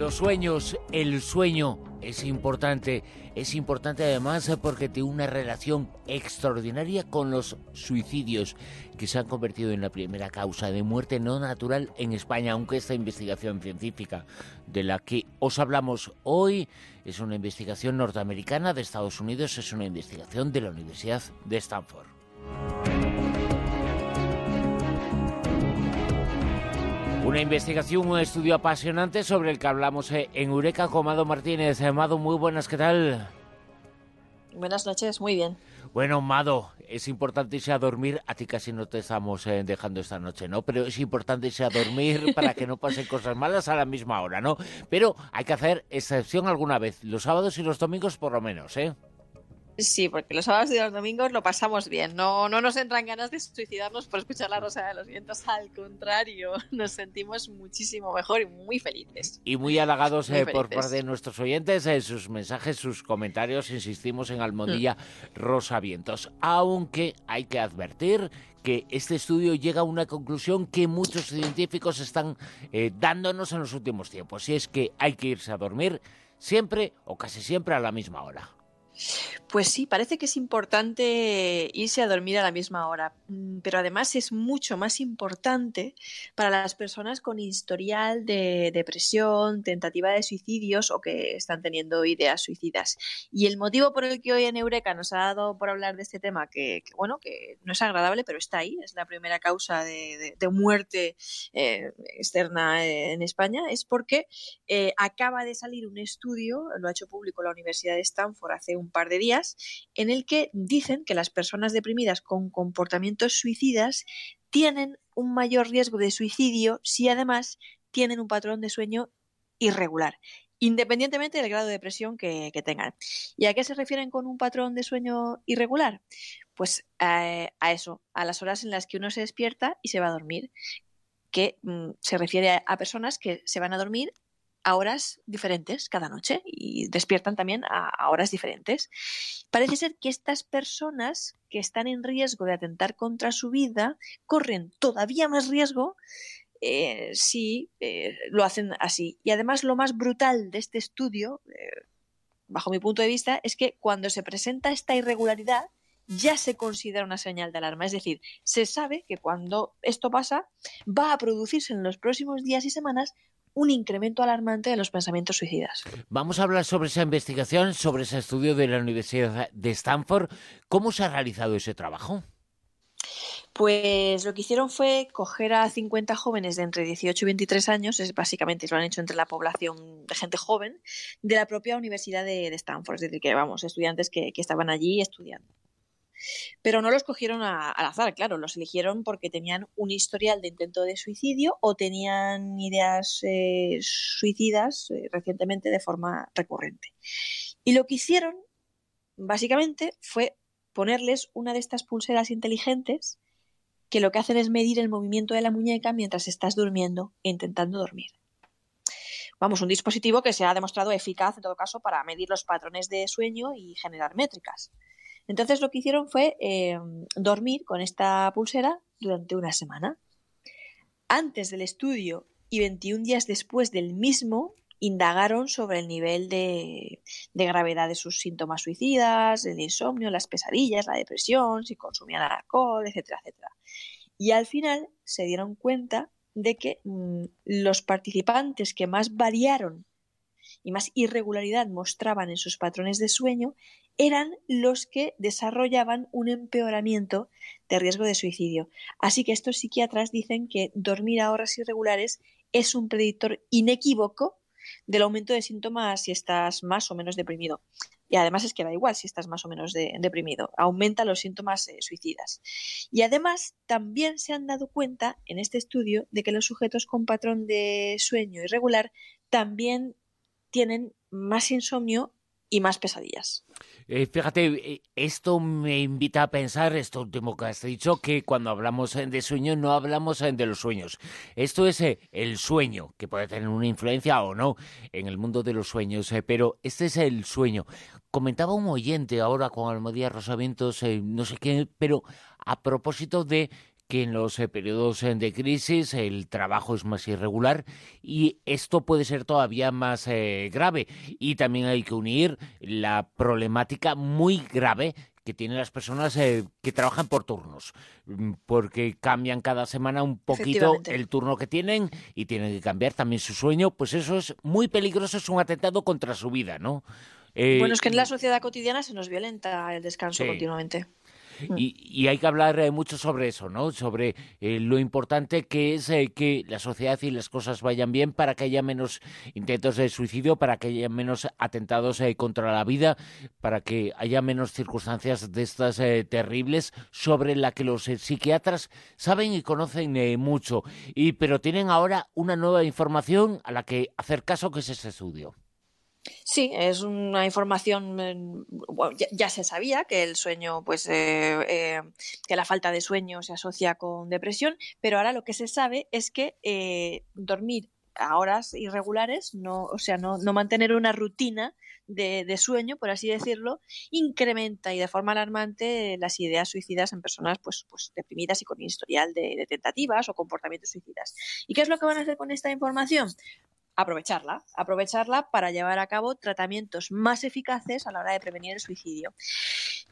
Los sueños, el sueño es importante. Es importante además porque tiene una relación extraordinaria con los suicidios que se han convertido en la primera causa de muerte no natural en España, aunque esta investigación científica de la que os hablamos hoy es una investigación norteamericana de Estados Unidos, es una investigación de la Universidad de Stanford. Una investigación, un estudio apasionante sobre el que hablamos eh, en Eureka con Mado Martínez. Amado, muy buenas, ¿qué tal? Buenas noches, muy bien. Bueno, Mado, es importante irse a dormir. A ti casi no te estamos eh, dejando esta noche, ¿no? Pero es importante irse a dormir para que no pasen cosas malas a la misma hora, ¿no? Pero hay que hacer excepción alguna vez, los sábados y los domingos por lo menos, ¿eh? Sí, porque los sábados y los domingos lo pasamos bien. No, no nos entran ganas de suicidarnos por escuchar la Rosa de los Vientos. Al contrario, nos sentimos muchísimo mejor y muy felices. Y muy halagados eh, por parte de nuestros oyentes, eh, sus mensajes, sus comentarios. Insistimos en Almondilla mm. Rosa Vientos. Aunque hay que advertir que este estudio llega a una conclusión que muchos científicos están eh, dándonos en los últimos tiempos. Y es que hay que irse a dormir siempre o casi siempre a la misma hora. Pues sí, parece que es importante irse a dormir a la misma hora, mm, pero además es mucho más importante para las personas con historial de depresión, tentativa de suicidios o que están teniendo ideas suicidas. Y el motivo por el que hoy en Eureka nos ha dado por hablar de este tema, que, bueno, que no es agradable, pero está ahí, es la primera causa de, muerte eh, externa en España, es porque eh, acaba de salir un estudio, lo ha hecho público la Universidad de Stanford hace un par de días, en el que dicen que las personas deprimidas con comportamientos suicidas tienen un mayor riesgo de suicidio si además tienen un patrón de sueño irregular, independientemente del grado de depresión que, tengan. ¿Y a qué se refieren con un patrón de sueño irregular? Pues eh, a eso, a las horas en las que uno se despierta y se va a dormir, que mm, se refiere a personas que se van a dormir a horas diferentes cada noche y despiertan también a, horas diferentes. Parece ser que estas personas que están en riesgo de atentar contra su vida corren todavía más riesgo eh, si eh, lo hacen así. Y además lo más brutal de este estudio, eh, bajo mi punto de vista, es que cuando se presenta esta irregularidad, ya se considera una señal de alarma. Es decir, se sabe que cuando esto pasa, va a producirse en los próximos días y semanas un incremento alarmante de los pensamientos suicidas. Vamos a hablar sobre esa investigación, sobre ese estudio de la Universidad de Stanford. ¿Cómo se ha realizado ese trabajo? Pues lo que hicieron fue coger a 50 jóvenes de entre 18 y 23 años, es básicamente lo han hecho entre la población de gente joven, de la propia Universidad de, Stanford, es decir, que vamos, estudiantes que estaban allí estudiando. Pero no los cogieron al azar, claro, los eligieron porque tenían un historial de intento de suicidio o tenían ideas eh, suicidas eh, recientemente de forma recurrente. Y lo que hicieron, básicamente, fue ponerles una de estas pulseras inteligentes que lo que hacen es medir el movimiento de la muñeca mientras estás durmiendo e intentando dormir. Vamos, un dispositivo que se ha demostrado eficaz en todo caso para medir los patrones de sueño y generar métricas. Entonces lo que hicieron fue eh, dormir con esta pulsera durante una semana. Antes del estudio y 21 días después del mismo, indagaron sobre el nivel de, gravedad de sus síntomas suicidas, el insomnio, las pesadillas, la depresión, si consumían alcohol, etcétera, etcétera. Y al final se dieron cuenta de que mm, los participantes que más variaron y más irregularidad mostraban en sus patrones de sueño eran los que desarrollaban un empeoramiento de riesgo de suicidio. Así que estos psiquiatras dicen que dormir a horas irregulares es un predictor inequívoco del aumento de síntomas si estás más o menos deprimido. Y además es que da igual si estás más o menos deprimido, aumenta los síntomas eh, suicidas. Y además también se han dado cuenta en este estudio de que los sujetos con patrón de sueño irregular también tienen más insomnio y más pesadillas. Eh, fíjate, eh, esto me invita a pensar, esto último que has dicho, que cuando hablamos de sueño no hablamos de los sueños. Esto es eh, el sueño, que puede tener una influencia o no en el mundo de los sueños, pero este es el sueño. Comentaba un oyente ahora con Almodía Rosavientos, no sé qué, pero a propósito de que en los eh, periodos eh, de crisis el trabajo es más irregular y esto puede ser todavía más grave. Y también hay que unir la problemática muy grave que tienen las personas que trabajan por turnos, mm, porque cambian cada semana un poquito el turno que tienen y tienen que cambiar también su sueño, pues eso es muy peligroso, es un atentado contra su vida, ¿no? bueno, es que en la sociedad cotidiana se nos violenta el descanso continuamente. Mm. Y, hay que hablar eh, mucho sobre eso, ¿no? Sobre eh, lo importante que es eh, que la sociedad y las cosas vayan bien para que haya menos intentos de suicidio, para que haya menos atentados contra la vida, para que haya menos circunstancias de estas terribles sobre la que los psiquiatras saben y conocen mucho. Y pero tienen ahora una nueva información a la que hacer caso, que es este estudio. Sí, es una información, ya, se sabía que el sueño, pues, eh, eh, que la falta de sueño se asocia con depresión, pero ahora lo que se sabe es que eh, dormir a horas irregulares, no, o sea, no, mantener una rutina de, sueño, por así decirlo, incrementa y de forma alarmante las ideas suicidas en personas pues, pues deprimidas y con historial de, de, tentativas o comportamientos suicidas. ¿Y qué es lo que van a hacer con esta información? Aprovecharla, aprovecharla para llevar a cabo tratamientos más eficaces a la hora de prevenir el suicidio.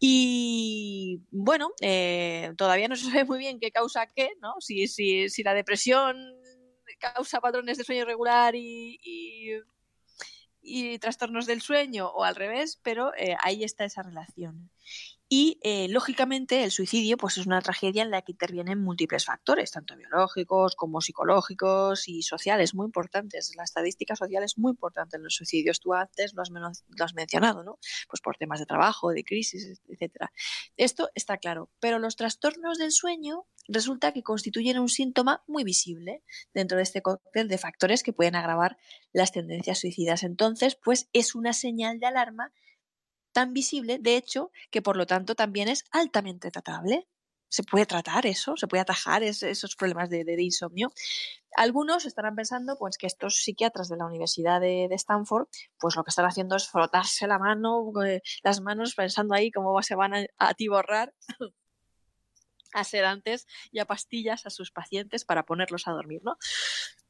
Y bueno, eh, todavía no se sabe muy bien qué causa qué, ¿no? Si, si, si la depresión causa patrones de sueño irregular y, y, trastornos del sueño o al revés, pero eh, ahí está esa relación. Y eh, lógicamente el suicidio pues es una tragedia en la que intervienen múltiples factores, tanto biológicos como psicológicos y sociales, muy importantes. La estadística social es muy importante en los suicidios. Tú antes lo has, has mencionado, ¿no? Pues por temas de trabajo, de crisis, etcétera. Esto está claro. Pero los trastornos del sueño resulta que constituyen un síntoma muy visible dentro de este cóctel de factores que pueden agravar las tendencias suicidas. Entonces, pues es una señal de alarma tan visible, de hecho, que por lo tanto también es altamente tratable. Se puede tratar eso, se puede atajar esos problemas de, insomnio. Algunos estarán pensando pues, que estos psiquiatras de la Universidad de, Stanford, pues lo que están haciendo es frotarse la mano, eh, las manos, pensando ahí cómo se van a atiborrar a sedantes y a pastillas a sus pacientes para ponerlos a dormir, ¿no?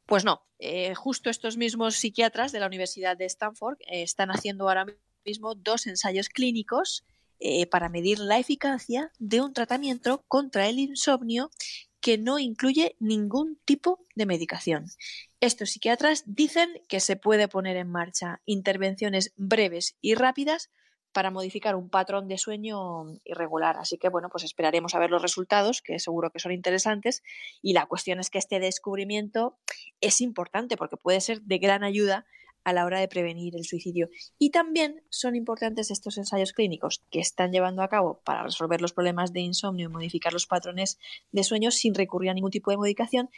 Pues no, eh, justo estos mismos psiquiatras de la Universidad de Stanford eh, están haciendo ahora mismo dos ensayos clínicos eh, para medir la eficacia de un tratamiento contra el insomnio que no incluye ningún tipo de medicación. Estos psiquiatras dicen que se puede poner en marcha intervenciones breves y rápidas para modificar un patrón de sueño irregular. Así que, bueno, pues esperaremos a ver los resultados, que seguro que son interesantes. Y la cuestión es que este descubrimiento es importante porque puede ser de gran ayuda a la hora de prevenir el suicidio. Y también son importantes estos ensayos clínicos que están llevando a cabo para resolver los problemas de insomnio y modificar los patrones de sueño sin recurrir a ningún tipo de medicación.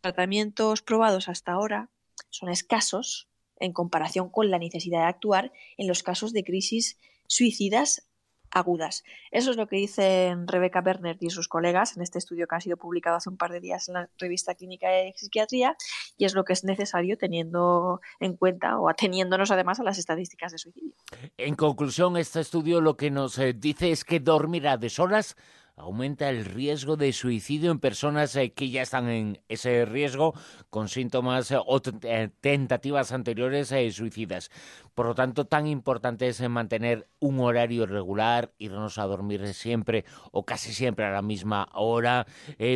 Tratamientos probados hasta ahora son escasos en comparación con la necesidad de actuar en los casos de crisis suicidas agudas. Eso es lo que dicen Rebecca Berner y sus colegas en este estudio que ha sido publicado hace un par de días en la revista Clínica de Psiquiatría y es lo que es necesario teniendo en cuenta o ateniéndonos además a las estadísticas de suicidio. En conclusión, este estudio lo que nos eh, dice es que dormir a deshoras aumenta el riesgo de suicidio en personas eh, que ya están en ese riesgo con síntomas eh, o eh, tentativas anteriores suicidas. Por lo tanto, tan importante es mantener un horario regular, irnos a dormir siempre o casi siempre a la misma hora.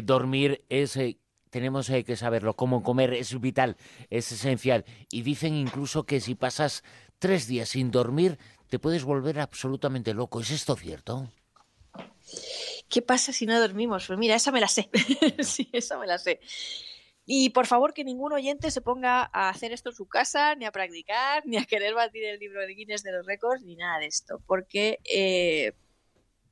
dormir es tenemos que saberlo, cómo comer es vital, es esencial. Y dicen incluso que si pasas tres días sin dormir, te puedes volver absolutamente loco. ¿Es esto cierto? ¿Qué pasa si no dormimos? Pues mira, esa me la sé. sí, esa me la sé. Y por favor que ningún oyente se ponga a hacer esto en su casa, ni a practicar, ni a querer batir el libro de Guinness de los récords, ni nada de esto. Porque eh,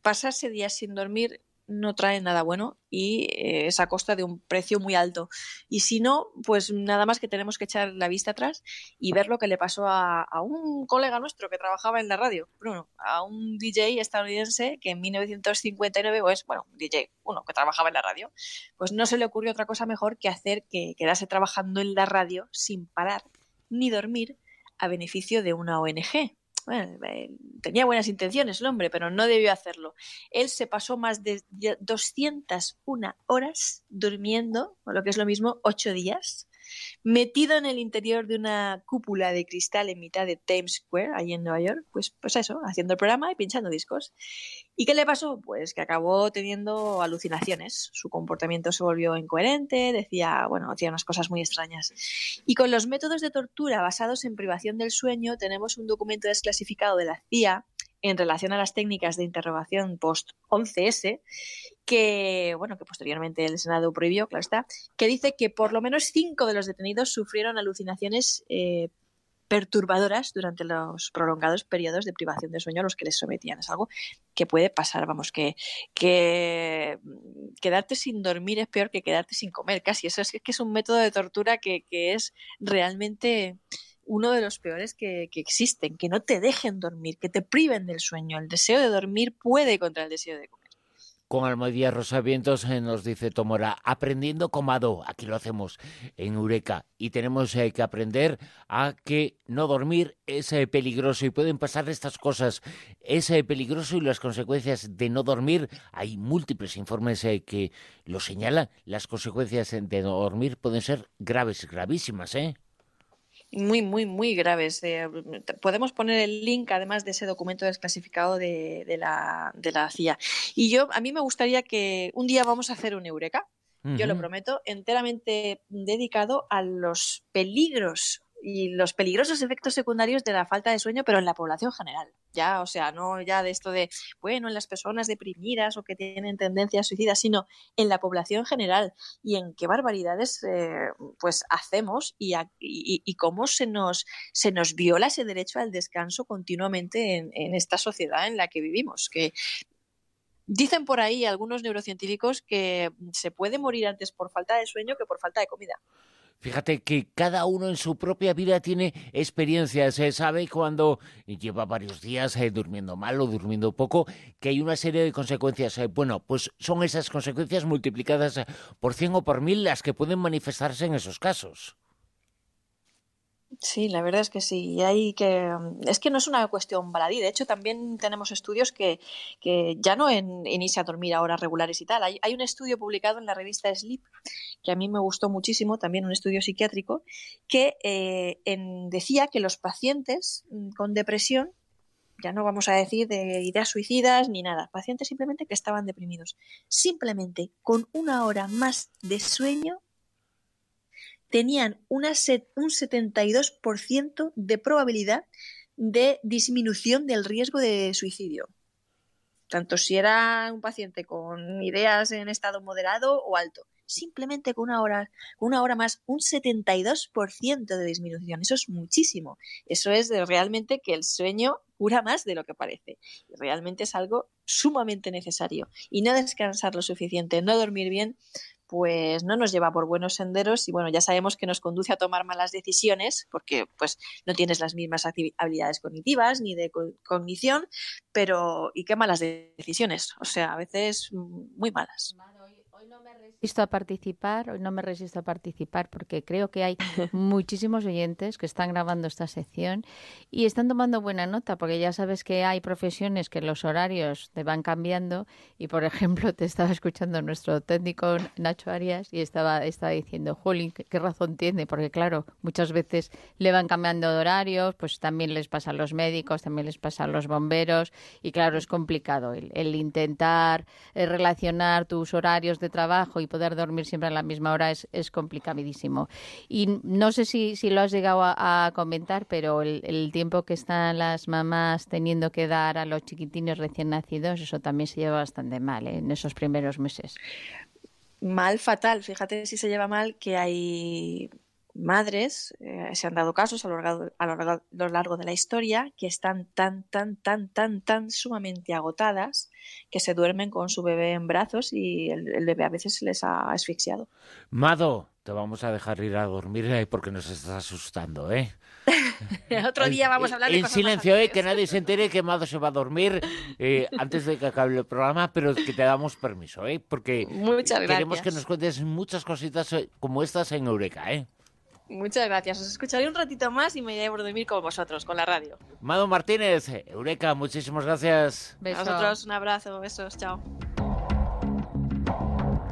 pasarse días sin dormir no trae nada bueno y eh, es a costa de un precio muy alto. Y si no, pues nada más que tenemos que echar la vista atrás y ver lo que le pasó a, un colega nuestro que trabajaba en la radio, Bruno, a un DJ estadounidense que en 1959, pues bueno, DJ, uno que trabajaba en la radio, pues no se le ocurrió otra cosa mejor que hacer que quedase trabajando en la radio sin parar ni dormir a beneficio de una ONG tenía buenas intenciones el hombre, pero no debió hacerlo. Él se pasó más de 201 horas durmiendo, o lo que es lo mismo, ocho días, metido en el interior de una cúpula de cristal en mitad de Times Square, ahí en Nueva York, pues, pues eso, haciendo el programa y pinchando discos. ¿Y qué le pasó? Pues que acabó teniendo alucinaciones. Su comportamiento se volvió incoherente, decía, bueno, hacía unas cosas muy extrañas. Y con los métodos de tortura basados en privación del sueño, tenemos un documento desclasificado de la CIA en relación a las técnicas de interrogación post-11S, que, bueno, que posteriormente el Senado prohibió, claro está, que dice que por lo menos cinco de los detenidos sufrieron alucinaciones eh, perturbadoras durante los prolongados periodos de privación de sueño a los que les sometían. Es algo que puede pasar, vamos, que, que quedarte sin dormir es peor que quedarte sin comer, casi. Eso es que es un método de tortura que, que es realmente uno de los peores que, existen, que no te dejen dormir, que te priven del sueño. El deseo de dormir puede contra el deseo de comer. Con Almohadilla Rosavientos eh, nos dice Tomora, aprendiendo comado, aquí lo hacemos en Eureka, y tenemos eh, que aprender a que no dormir es eh, peligroso y pueden pasar estas cosas. Es peligroso y las consecuencias de no dormir, hay múltiples informes que lo señalan, las consecuencias de no dormir pueden ser graves, gravísimas, ¿eh? Muy, muy, muy graves. Eh, podemos poner el link, además de ese documento desclasificado de, de, la, de la CIA. Y yo, a mí me gustaría que un día vamos a hacer un Eureka, yo lo prometo, enteramente dedicado a los peligros y los peligrosos efectos secundarios de la falta de sueño, pero en la población general. Ya, o sea, no ya de esto de, bueno, en las personas deprimidas o que tienen tendencias suicidas, sino en la población general y en qué barbaridades eh, pues hacemos y, y, cómo se nos, se nos viola ese derecho al descanso continuamente en, en esta sociedad en la que vivimos. Que Dicen por ahí algunos neurocientíficos que se puede morir antes por falta de sueño que por falta de comida. Fíjate que cada uno en su propia vida tiene experiencias, se sabe cuando lleva varios días eh, durmiendo mal o durmiendo poco, que hay una serie de consecuencias. Eh, bueno, pues son esas consecuencias multiplicadas eh, por cien o por mil las que pueden manifestarse en esos casos. Sí, la verdad es que sí. Y hay que, es que no es una cuestión baladí. De hecho, también tenemos estudios que, que ya no en, irse a dormir a horas regulares y tal. Hay, hay, un estudio publicado en la revista Sleep que a mí me gustó muchísimo, también un estudio psiquiátrico, que eh, decía que los pacientes mm, con depresión, ya no vamos a decir de ideas suicidas ni nada, pacientes simplemente que estaban deprimidos, simplemente con una hora más de sueño tenían una un 72% de probabilidad de disminución del riesgo de suicidio. Tanto si era un paciente con ideas en estado moderado o alto. Simplemente con una hora, una hora más, un 72% de disminución. Eso es muchísimo. Eso es realmente que el sueño cura más de lo que parece. Realmente es algo sumamente necesario. Y no descansar lo suficiente, no dormir bien, pues no nos lleva por buenos senderos y bueno, ya sabemos que nos conduce a tomar malas decisiones porque pues no tienes las mismas habilidades cognitivas ni de cognición, pero y qué malas decisiones, o sea, a veces muy malas no me resisto a participar, hoy no me resisto a participar porque creo que hay muchísimos oyentes que están grabando esta sección y están tomando buena nota porque ya sabes que hay profesiones que los horarios te van cambiando y por ejemplo te estaba escuchando nuestro técnico Nacho Arias y estaba, estaba diciendo, Jolín, ¿qué, razón tiene? Porque claro, muchas veces le van cambiando de horarios, pues también les pasa a los médicos, también les pasa a los bomberos y claro, es complicado el, el intentar eh, relacionar tus horarios de trabajo y poder dormir siempre a la misma hora es, es complicadísimo. Y no sé si, si lo has llegado a, comentar, pero el, tiempo que están las mamás teniendo que dar a los chiquitines recién nacidos, eso también se lleva bastante mal ¿eh? en esos primeros meses. Mal, fatal. Fíjate si se lleva mal que hay madres, eh, se han dado casos a lo, largo, a lo largo de la historia, que están tan, tan, tan, tan, tan sumamente agotadas que se duermen con su bebé en brazos y el, bebé a veces se les ha asfixiado. Mado, te vamos a dejar ir a dormir eh, porque nos estás asustando, ¿eh? Otro día vamos a hablar de En silencio, ¿eh? Que nadie se entere que Mado se va a dormir eh, antes de que acabe el programa, pero que te damos permiso, ¿eh? Porque queremos que nos cuentes muchas cositas como estas en Eureka, ¿eh? Muchas gracias. Os escucharé un ratito más y me iré a dormir con vosotros, con la radio. Mado Martínez, Eureka, muchísimas gracias. A vosotros un abrazo, besos, chao.